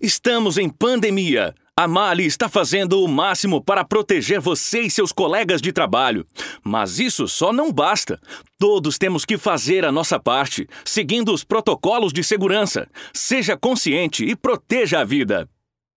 Estamos em pandemia. A Mali está fazendo o máximo para proteger você e seus colegas de trabalho. Mas isso só não basta. Todos temos que fazer a nossa parte, seguindo os protocolos de segurança. Seja consciente e proteja a vida.